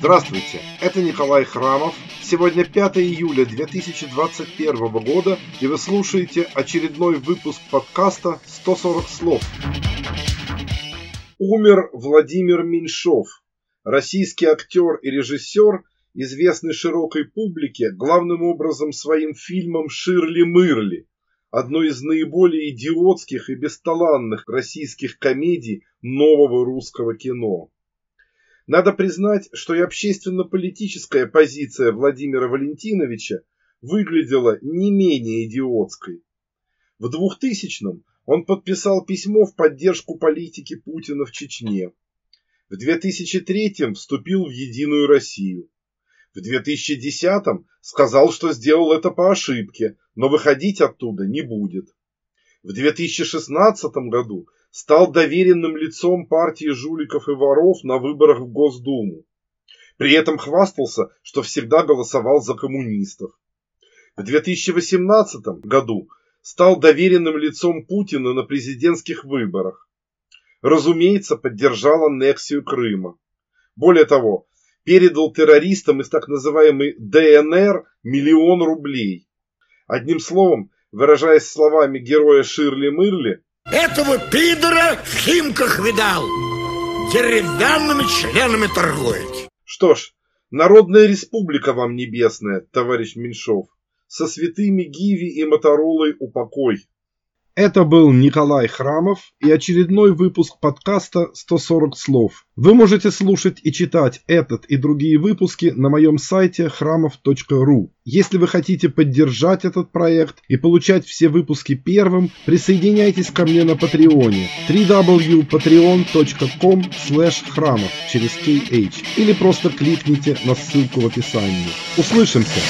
Здравствуйте, это Николай Храмов. Сегодня 5 июля 2021 года, и вы слушаете очередной выпуск подкаста «140 слов». Умер Владимир Меньшов, российский актер и режиссер, известный широкой публике главным образом своим фильмом «Ширли-мырли», одной из наиболее идиотских и бесталанных российских комедий нового русского кино. Надо признать, что и общественно-политическая позиция Владимира Валентиновича выглядела не менее идиотской. В 2000-м он подписал письмо в поддержку политики Путина в Чечне. В 2003-м вступил в Единую Россию. В 2010-м сказал, что сделал это по ошибке, но выходить оттуда не будет. В 2016 году стал доверенным лицом партии жуликов и воров на выборах в Госдуму. При этом хвастался, что всегда голосовал за коммунистов. В 2018 году стал доверенным лицом Путина на президентских выборах. Разумеется, поддержал аннексию Крыма. Более того, передал террористам из так называемой ДНР миллион рублей. Одним словом, выражаясь словами героя Ширли Мырли, этого пидора в Химках видал. Деревянными членами торгует. Что ж, Народная республика вам небесная, товарищ Меньшов. Со святыми Гиви и Моторолой упокой. Это был Николай Храмов и очередной выпуск подкаста «140 слов». Вы можете слушать и читать этот и другие выпуски на моем сайте храмов.ру. Если вы хотите поддержать этот проект и получать все выпуски первым, присоединяйтесь ко мне на Патреоне www.patreon.com храмов через KH или просто кликните на ссылку в описании. Услышимся!